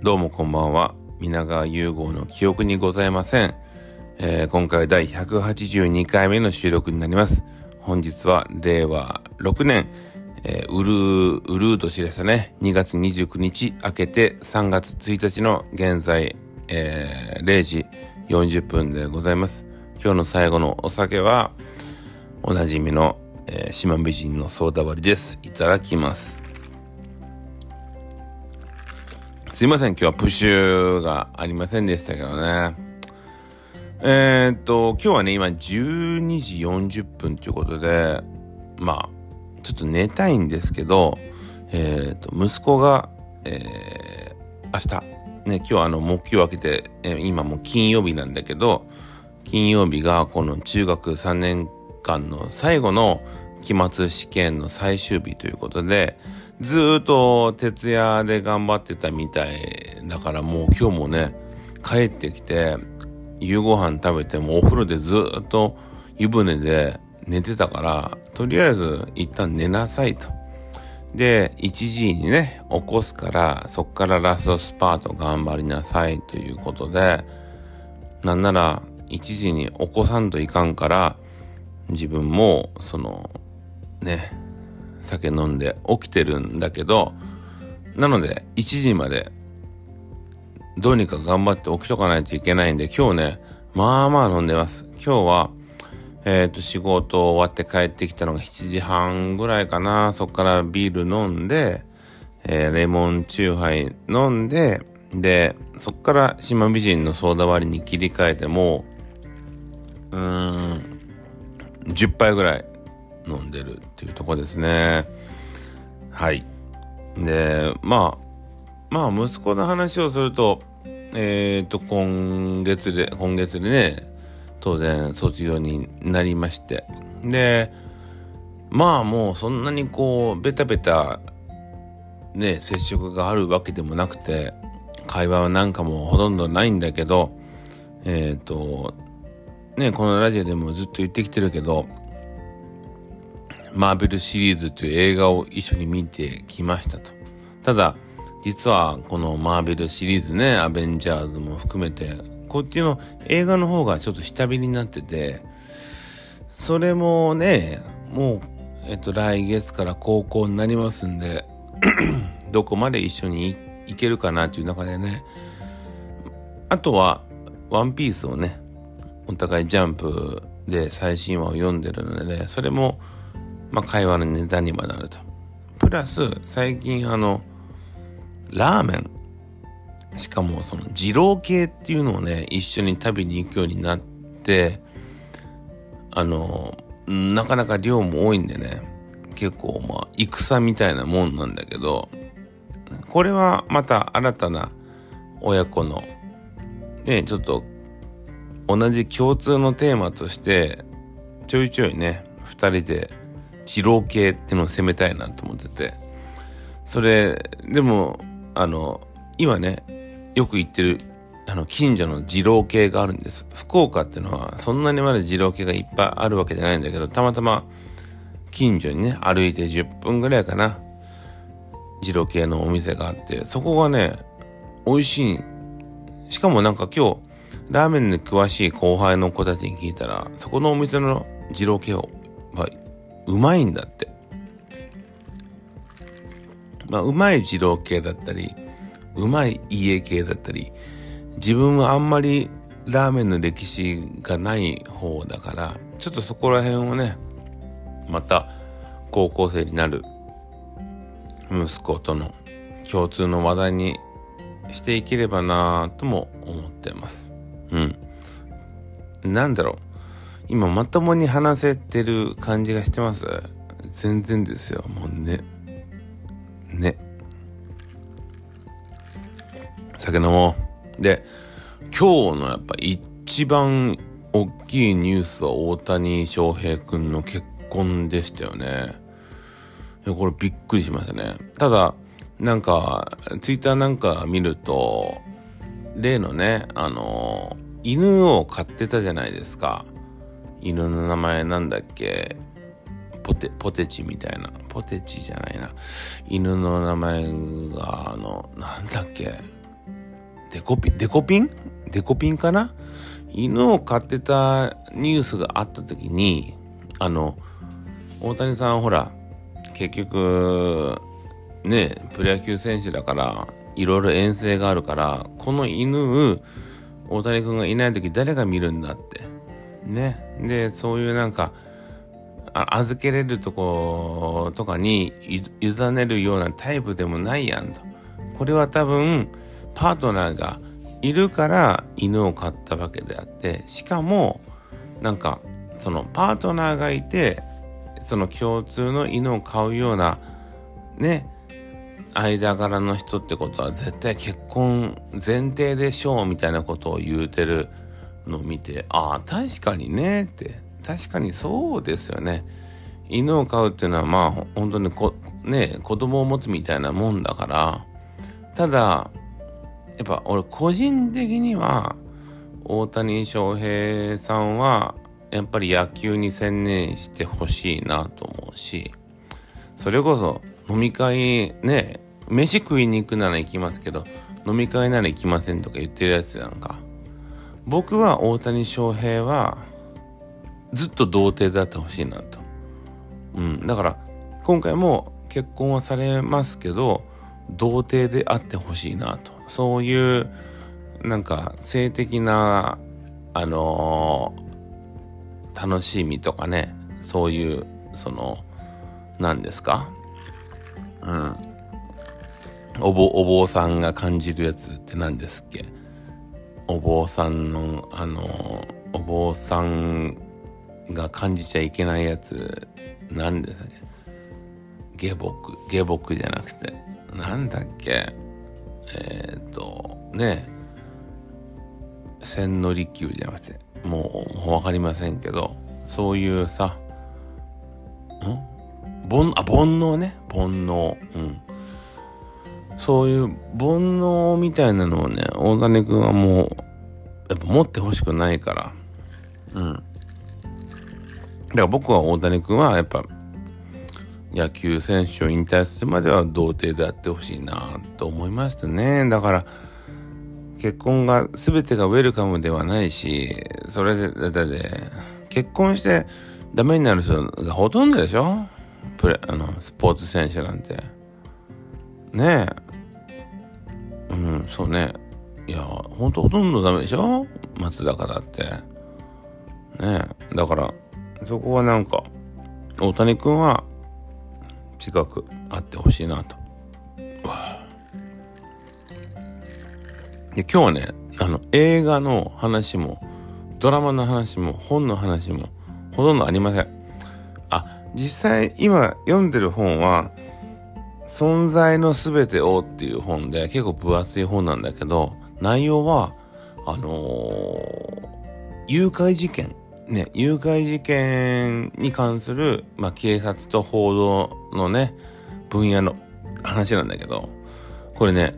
どうもこんばんは。皆川融合の記憶にございません。えー、今回第182回目の収録になります。本日は令和6年、えー、ウルー、ウルー年でしたね。2月29日明けて3月1日の現在、えー、0時40分でございます。今日の最後のお酒は、おなじみの、えー、島美人のソーダ割りです。いただきます。すいません、今日はプッシュがありませんでしたけどね。えー、っと、今日はね、今12時40分ということで、まあ、ちょっと寝たいんですけど、えー、っと、息子が、えー、明日、ね、今日はあの、木曜明けて、えー、今もう金曜日なんだけど、金曜日がこの中学3年間の最後の期末試験の最終日ということで、ずっと徹夜で頑張ってたみたいだからもう今日もね、帰ってきて、夕ご飯食べてもお風呂でずっと湯船で寝てたから、とりあえず一旦寝なさいと。で、1時にね、起こすから、そっからラストスパート頑張りなさいということで、なんなら1時に起こさんといかんから、自分も、その、ね、酒飲んで起きてるんだけど、なので1時までどうにか頑張って起きとかないといけないんで、今日ね、まあまあ飲んでます。今日は、えっ、ー、と、仕事終わって帰ってきたのが7時半ぐらいかな。そっからビール飲んで、えー、レモンチューハイ飲んで、で、そっから島美人のソーダ割りに切り替えても、うーん、10杯ぐらい飲んでるっていうとこですね。はい。で、まあ、まあ、息子の話をすると、えっ、ー、と、今月で、今月でね、当然卒業になりまして。で、まあもうそんなにこう、ベタベタ、ね、接触があるわけでもなくて、会話はなんかもうほとんどないんだけど、えっ、ー、と、ね、このラジオでもずっと言ってきてるけど、マーベルシリーズという映画を一緒に見てきましたと。ただ、実はこのマーベルシリーズね、アベンジャーズも含めて、こっちの映画の方がちょっと下火になってて、それもね、もう、えっと、来月から高校になりますんで どこまで一緒に行けるかなっていう中でね、あとは、ワンピースをね、お互いジャンプで最新話を読んでるので、ね、それもまあ、会話のネタにもなると。プラス、最近あの、ラーメン。しかもその二郎系っていうのをね、一緒に食べに行くようになって、あの、なかなか量も多いんでね、結構まあ、戦みたいなもんなんだけど、これはまた新たな親子の、ね、ちょっと同じ共通のテーマとして、ちょいちょいね、二人で二郎系っていうのを攻めたいなと思ってて、それ、でも、あの、今ね、よく言ってる、あの、近所の二郎系があるんです。福岡っていうのは、そんなにまだ二郎系がいっぱいあるわけじゃないんだけど、たまたま、近所にね、歩いて10分ぐらいかな、二郎系のお店があって、そこがね、美味しい。しかもなんか今日、ラーメンに詳しい後輩の子たちに聞いたら、そこのお店の二郎系はうまいんだって。まあ、うまい二郎系だったり、うまい家系だったり、自分はあんまりラーメンの歴史がない方だから、ちょっとそこら辺をね、また高校生になる息子との共通の話題にしていければなぁとも思ってます。うん。なんだろう。今まともに話せてる感じがしてます？全然ですよ。もうね。ね。酒飲もう。で、今日のやっぱ一番大きいニュースは大谷翔平くんの結婚でしたよね。これびっくりしましたね。ただ、なんか、ツイッターなんか見ると、例のね、あの、犬を飼ってたじゃないですか。犬の名前なんだっけ？ポテ、ポテチみたいな。ポテチじゃないな。犬の名前が、あの、なんだっけ？デコピン、デコピン？デコピンかな？犬を飼ってたニュースがあった時に、あの、大谷さんほら、結局、ね、プロ野球選手だから、いろいろ遠征があるから、この犬、大谷君がいない時誰が見るんだって。ね。で、そういうなんか、預けれるとことかに委ねるようなタイプでもないやんと。これは多分、パートナーがいるから犬を飼ったわけであって、しかも、なんか、そのパートナーがいて、その共通の犬を飼うような、ね、間柄の人ってことは絶対結婚前提でしょうみたいなことを言うてるのを見て、ああ、確かにねって、確かにそうですよね。犬を飼うっていうのはまあ本当にこ、ね、子供を持つみたいなもんだから、ただ、やっぱ俺個人的には大谷翔平さんはやっぱり野球に専念してほしいなと思うしそれこそ飲み会ね飯食いに行くなら行きますけど飲み会なら行きませんとか言ってるやつなんか。僕は大谷翔平はずっと童貞であってほしいなと。うん。だから今回も結婚はされますけど童貞であってほしいなと。そういうなんか性的なあのー、楽しみとかね。そういうその何ですか？うん。お坊お坊さんが感じるやつって何ですっけ？お坊さんのあの、お坊さんが感じちゃいけないやつ何ですか下僕下僕じゃなくてなんだっけ？えっ、ー、と、ね、千利休じゃなくて、もうわかりませんけど、そういうさ、ん？煩、あ、煩悩ね。煩悩。うん。そういう煩悩みたいなのをね、大谷君はもう、やっぱ持ってほしくないから。うん。だから僕は大谷君はやっぱ野球選手を引退するまでは童貞であってほしいなと思いましたね。だから、結婚が全てがウェルカムではないし、それで、だって結婚してダメになる人がほとんどでしょ？プレ、あの、スポーツ選手なんて。ねえ。うん、そうね。いや、ほんとほとんどダメでしょ？松坂だって。ねえ。だから、そこはなんか、大谷君は近くあってほしいなと。で今日はね、あの、映画の話も、ドラマの話も、本の話も、ほとんどありません。あ、実際今読んでる本は、存在のすべてをっていう本で結構分厚い本なんだけど、内容は、あのー、誘拐事件ね、誘拐事件に関する、まあ、警察と報道のね、分野の話なんだけど、これね、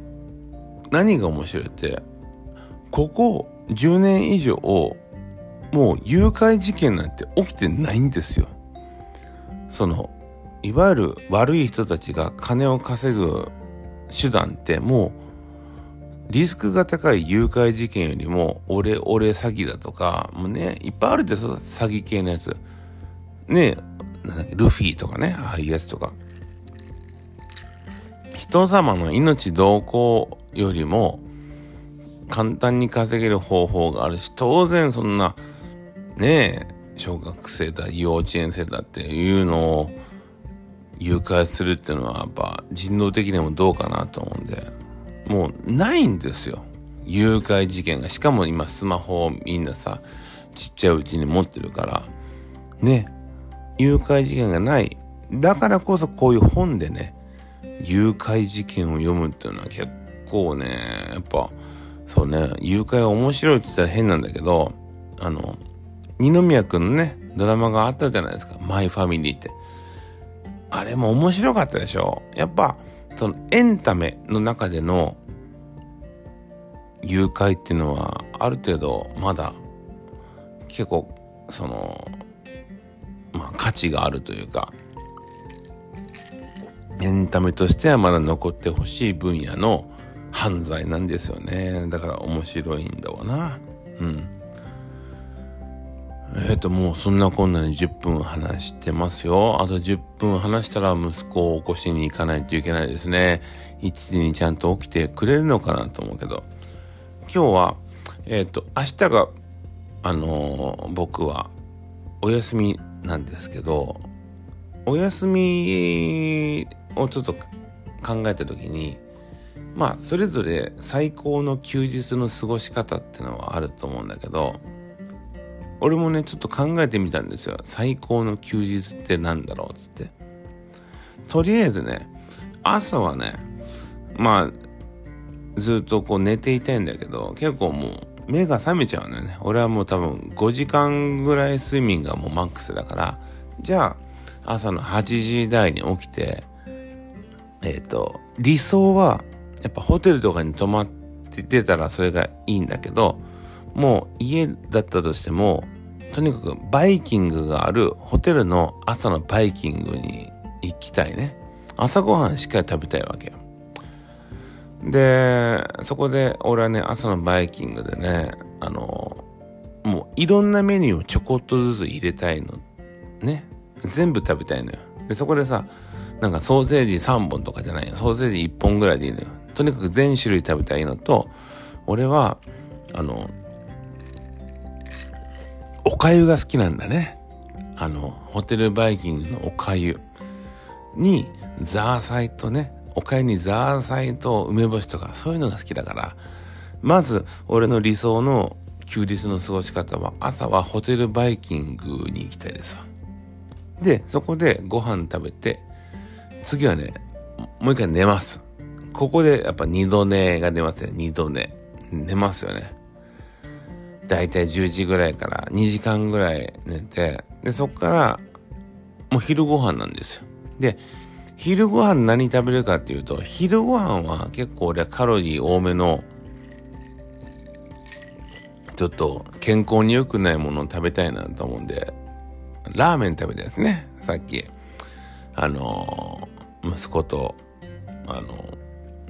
何が面白いって、ここ10年以上、もう誘拐事件なんて起きてないんですよ。その、いわゆる悪い人たちが金を稼ぐ手段ってもうリスクが高い誘拐事件よりも、オレオレ詐欺だとか、もうね、いっぱいあるでしょ、詐欺系のやつ。ねなんだっけ、ルフィとかね、ああいうやつとか。人様の命同行よりも、簡単に稼げる方法があるし、当然そんな、ねえ、小学生だ、幼稚園生だっていうのを誘拐するっていうのはやっぱ人道的にもどうかなと思うんで。もうないんですよ。誘拐事件が。しかも今スマホをみんなさ、ちっちゃいうちに持ってるから、ね、誘拐事件がない。だからこそこういう本でね、誘拐事件を読むっていうのは結構ね、やっぱ、そうね、誘拐は面白いって言ったら変なんだけど、あの、二宮くんのね、ドラマがあったじゃないですか。マイファミリーって。あれも面白かったでしょ？やっぱ、そのエンタメの中での誘拐っていうのはある程度まだ結構そのまあ価値があるというかエンタメとしてはまだ残ってほしい分野の犯罪なんですよね。だから面白いんだわな。うん。えっ、ー、と、もうそんなこんなに10分話してますよ。あと10分話したら息子を起こしに行かないといけないですね。1時にちゃんと起きてくれるのかなと思うけど。今日は、えっ、ー、と、明日が、あのー、僕はお休みなんですけど、お休みをちょっと考えた時に、まあ、それぞれ最高の休日の過ごし方ってのはあると思うんだけど、俺もね、ちょっと考えてみたんですよ。最高の休日って何だろうっつって。とりあえずね、朝はね、まあ、ずっとこう寝ていたいんだけど、結構もう目が覚めちゃうのよね。俺はもう多分5時間ぐらい睡眠がもうマックスだから、じゃあ朝の8時台に起きて、えっ、ー、と、理想はやっぱホテルとかに泊まって出たらそれがいいんだけど、もう家だったとしても、とにかくバイキングがあるホテルの朝のバイキングに行きたいね。朝ごはんしっかり食べたいわけよ。で、そこで俺はね、朝のバイキングでね、あの、もういろんなメニューをちょこっとずつ入れたいの。ね。全部食べたいのよ。で、そこでさ、なんかソーセージ3本とかじゃないよ。ソーセージ1本ぐらいでいいのよ。とにかく全種類食べたいのと、俺は、あの、お粥が好きなんだね。あの、ホテルバイキングのお粥に、ザーサイとね、お粥にザーサイと梅干しとかそういうのが好きだから、まず俺の理想の休日の過ごし方は朝はホテルバイキングに行きたいですわ。で、そこでご飯食べて、次はね、もう一回寝ます。ここでやっぱ二度寝が出ますよ。二度寝。寝ますよね。だいたい10時ぐらいから2時間ぐらい寝て、で、そっから、もう昼ご飯なんですよ。で、昼ご飯何食べるかっていうと、昼ご飯は結構俺はカロリー多めの、ちょっと健康に良くないものを食べたいなと思うんで、ラーメン食べたいですね。さっき、あのー、息子と、あの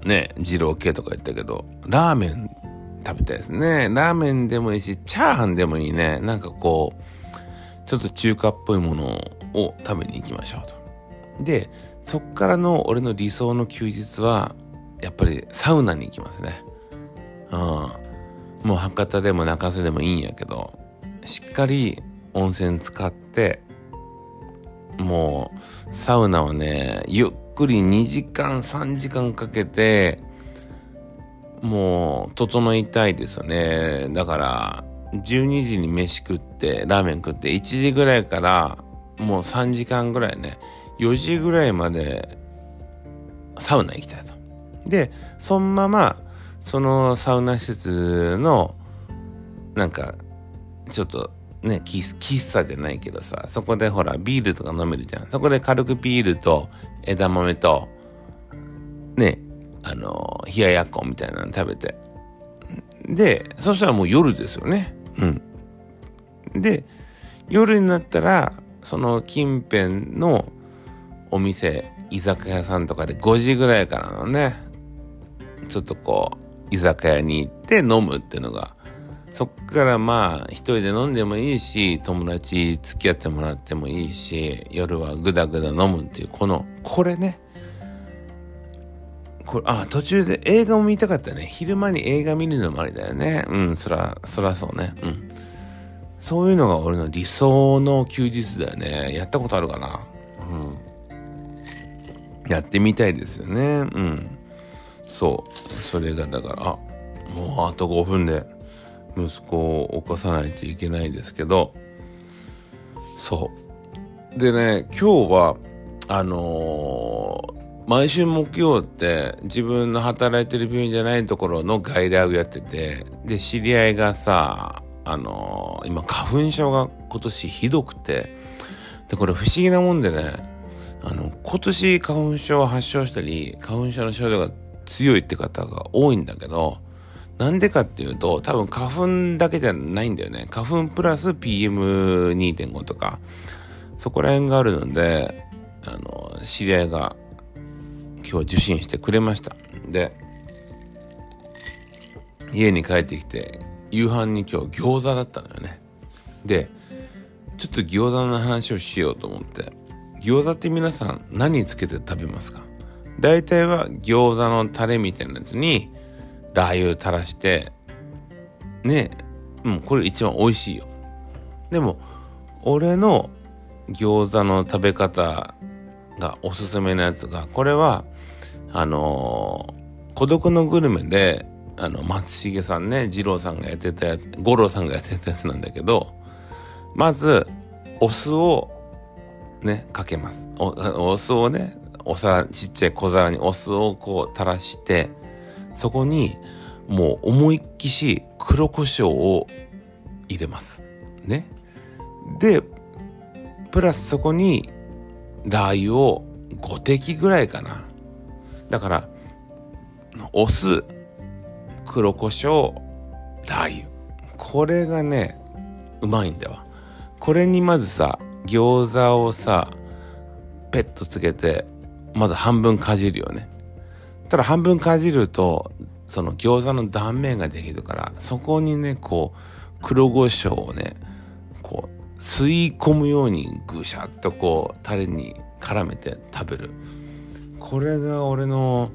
ー、ね、二郎系とか言ったけど、ラーメン食べたいですね。ラーメンでもいいし、チャーハンでもいいね。なんかこう、ちょっと中華っぽいものを食べに行きましょうと。で、そっからの俺の理想の休日は、やっぱりサウナに行きますね。うん。もう博多でも中洲でもいいんやけど、しっかり温泉使って、もう、サウナはね、ゆっくり2時間、3時間かけて、もう、整いたいですよね。だから、12時に飯食って、ラーメン食って、1時ぐらいから、もう3時間ぐらいね、4時ぐらいまでサウナ行きたいと。で、そのまま、そのサウナ施設の、なんか、ちょっとね、喫茶じゃないけどさ、そこでほら、ビールとか飲めるじゃん。そこで軽くビールと枝豆と、ね、あの、冷ややっこみたいなの食べて。で、そしたらもう夜ですよね。うん。で、夜になったら、その近辺のお店、居酒屋さんとかで5時ぐらいからのね、ちょっとこう、居酒屋に行って飲むっていうのが、そっからまあ、一人で飲んでもいいし、友達付き合ってもらってもいいし、夜はぐだぐだ飲むっていう、この、これね。これ、あ、途中で映画も見たかったね。昼間に映画見るのもありだよね。うん、そら、そらそうね。うん。そういうのが俺の理想の休日だよね。やったことあるかなうん。やってみたいですよね。うん。そう。それがだから、あ、もうあと5分で息子を起こさないといけないですけど、そう。でね、今日は、あのー、毎週木曜って自分の働いてる病院じゃないところの外来をやってて、で、知り合いがさ、あのー、今花粉症が今年ひどくて、で、これ不思議なもんでね、あの、今年花粉症を発症したり、花粉症の症状が強いって方が多いんだけど、なんでかっていうと、多分花粉だけじゃないんだよね。花粉プラス PM2.5 とか、そこら辺があるので、あの、知り合いが今日受診してくれました。で、家に帰ってきて夕飯に今日餃子だったのよね。でちょっと餃子の話をしようと思って餃子って皆さん何つけて食べますか？大体は餃子のタレみたいなやつにラー油垂らしてねもうこれ一番美味しいよ。でも俺の餃子の食べ方がおすすめのやつがこれはあのー、孤独のグルメであの松重さんね二郎さんがやってたやつ五郎さんがやってたやつなんだけどまずお酢をねかけますお酢をねお皿ちっちゃい小皿にお酢をこう垂らしてそこにもう思いっきし黒胡椒を入れます。ね。で、プラスそこにラー油を5滴ぐらいかな。だから、お酢、黒胡椒、ラー油。これがね、うまいんだわ。これにまずさ、餃子をさ、ペットつけて、まず半分かじるよね。ただ半分かじると、その餃子の断面ができるから、そこにね、こう、黒胡椒をね、こう、吸い込むようにぐしゃっとこう、タレに絡めて食べる。これが俺の、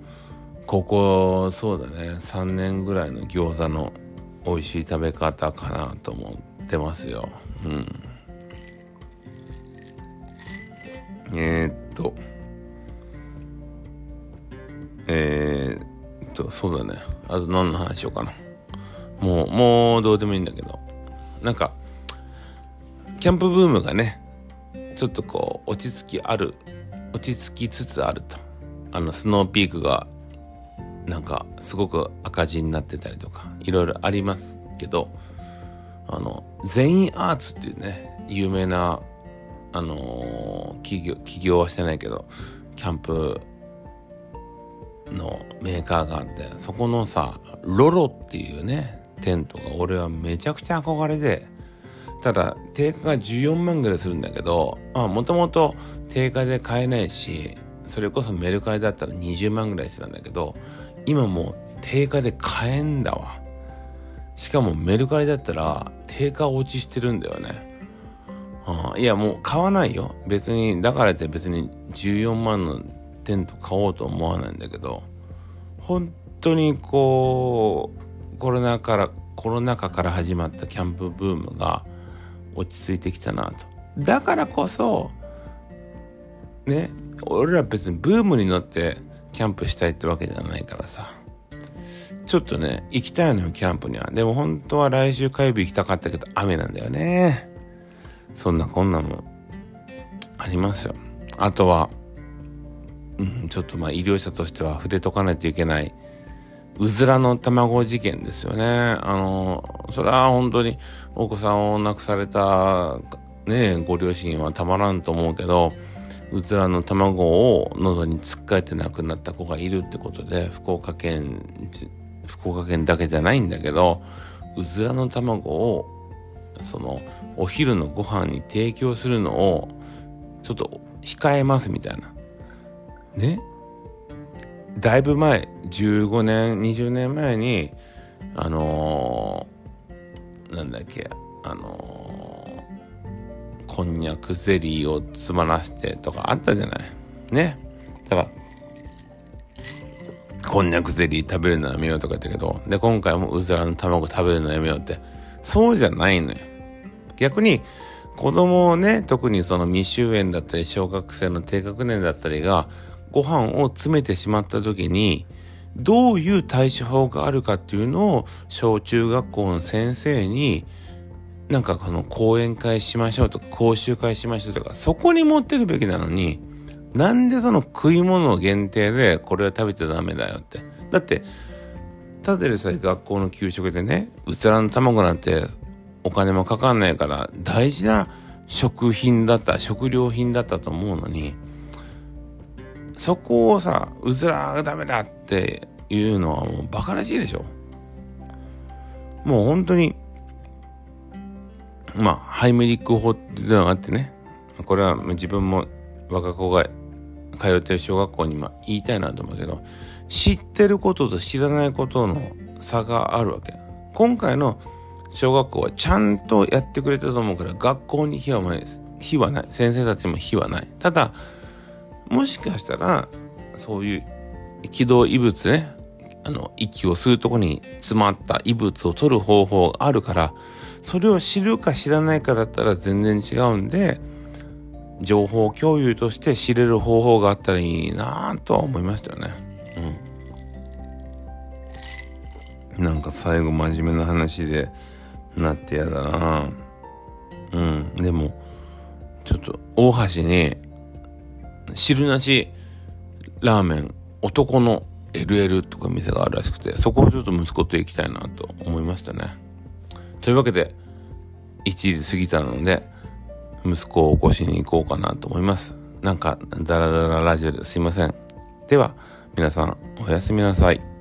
ここ、そうだね、3年ぐらいの餃子の美味しい食べ方かなと思ってますよ。うん。えー、っと、えー、っと、そうだね。あと何の話しようかな。もう、もうどうでもいいんだけど。なんか、キャンプブームがね、ちょっとこう、落ち着きある、落ち着きつつあると。あの、スノーピークが、なんか、すごく赤字になってたりとか、いろいろありますけど、あの、全員アーツっていうね、有名な、あのー、企業、企業はしてないけど、キャンプのメーカーがあってそこのさロロっていうねテントが俺はめちゃくちゃ憧れでただ定価が14万ぐらいするんだけどもともと定価で買えないしそれこそメルカリだったら20万ぐらいしてたんだけど今もう定価で買えんだわ。しかもメルカリだったら定価落ちしてるんだよね。いやもう買わないよ。別にだからって別に14万のテント買おうと思わないんだけど本当にこうコロナからコロナ禍から始まったキャンプブームが落ち着いてきたなと。だからこそね俺ら別にブームに乗ってキャンプしたいってわけじゃないからさ。ちょっとね行きたいのよキャンプには。でも本当は来週火曜日行きたかったけど雨なんだよね。そんなこんなもありますよ。あとはうん、ちょっとまあ医療者としては触れとかないといけない、うずらの卵事件ですよね。あの、それは本当にお子さんを亡くされたね、ご両親はたまらんと思うけど、うずらの卵を喉に突っかえて亡くなった子がいるってことで、福岡県、福岡県だけじゃないんだけど、うずらの卵を、その、お昼のご飯に提供するのを、ちょっと控えますみたいな。ね？だいぶ前15年20年前にあのー、なんだっけあのー、こんにゃくゼリーを詰まらせてとかあったじゃない？ね。だからこんにゃくゼリー食べるのやめようとか言ったけどで今回もうずらの卵食べるのやめようって。そうじゃないのよ。逆に子供をね特にその未就園だったり小学生の低学年だったりがご飯を詰めてしまった時に、どういう対処法があるかっていうのを小中学校の先生になんかこの講演会しましょうとか講習会しましょうとかそこに持っていくべきなのになんでその食い物限定でこれは食べちゃダメだよって。だってただでさえ学校の給食でねうつらの卵なんてお金もかかんないから大事な食品だった食料品だったと思うのにそこをさ、うずらがダメだっていうのはもうバカらしいでしょ。もう本当に、まあ、ハイメリック法っていうのがあってね、これは自分も我が子が通ってる小学校に言いたいなと思うけど、知ってることと知らないことの差があるわけ。今回の小学校はちゃんとやってくれたと思うから学校に非はないです。非はない。先生たちも非はない。ただもしかしたらそういう軌道異物ねあの息を吸うとこに詰まった異物を取る方法があるからそれを知るか知らないかだったら全然違うんで情報共有として知れる方法があったらいいなぁとは思いましたよね。うん。なんか最後真面目な話でなってやだなぁうん。でも、ちょっと大橋に汁なしラーメン男の LL とか店があるらしくて、そこをちょっと息子と行きたいなと思いましたね。というわけで、1時過ぎたので、息子を起こしに行こうかなと思います。なんか、ダラダララジオですいません。では、皆さん、おやすみなさい。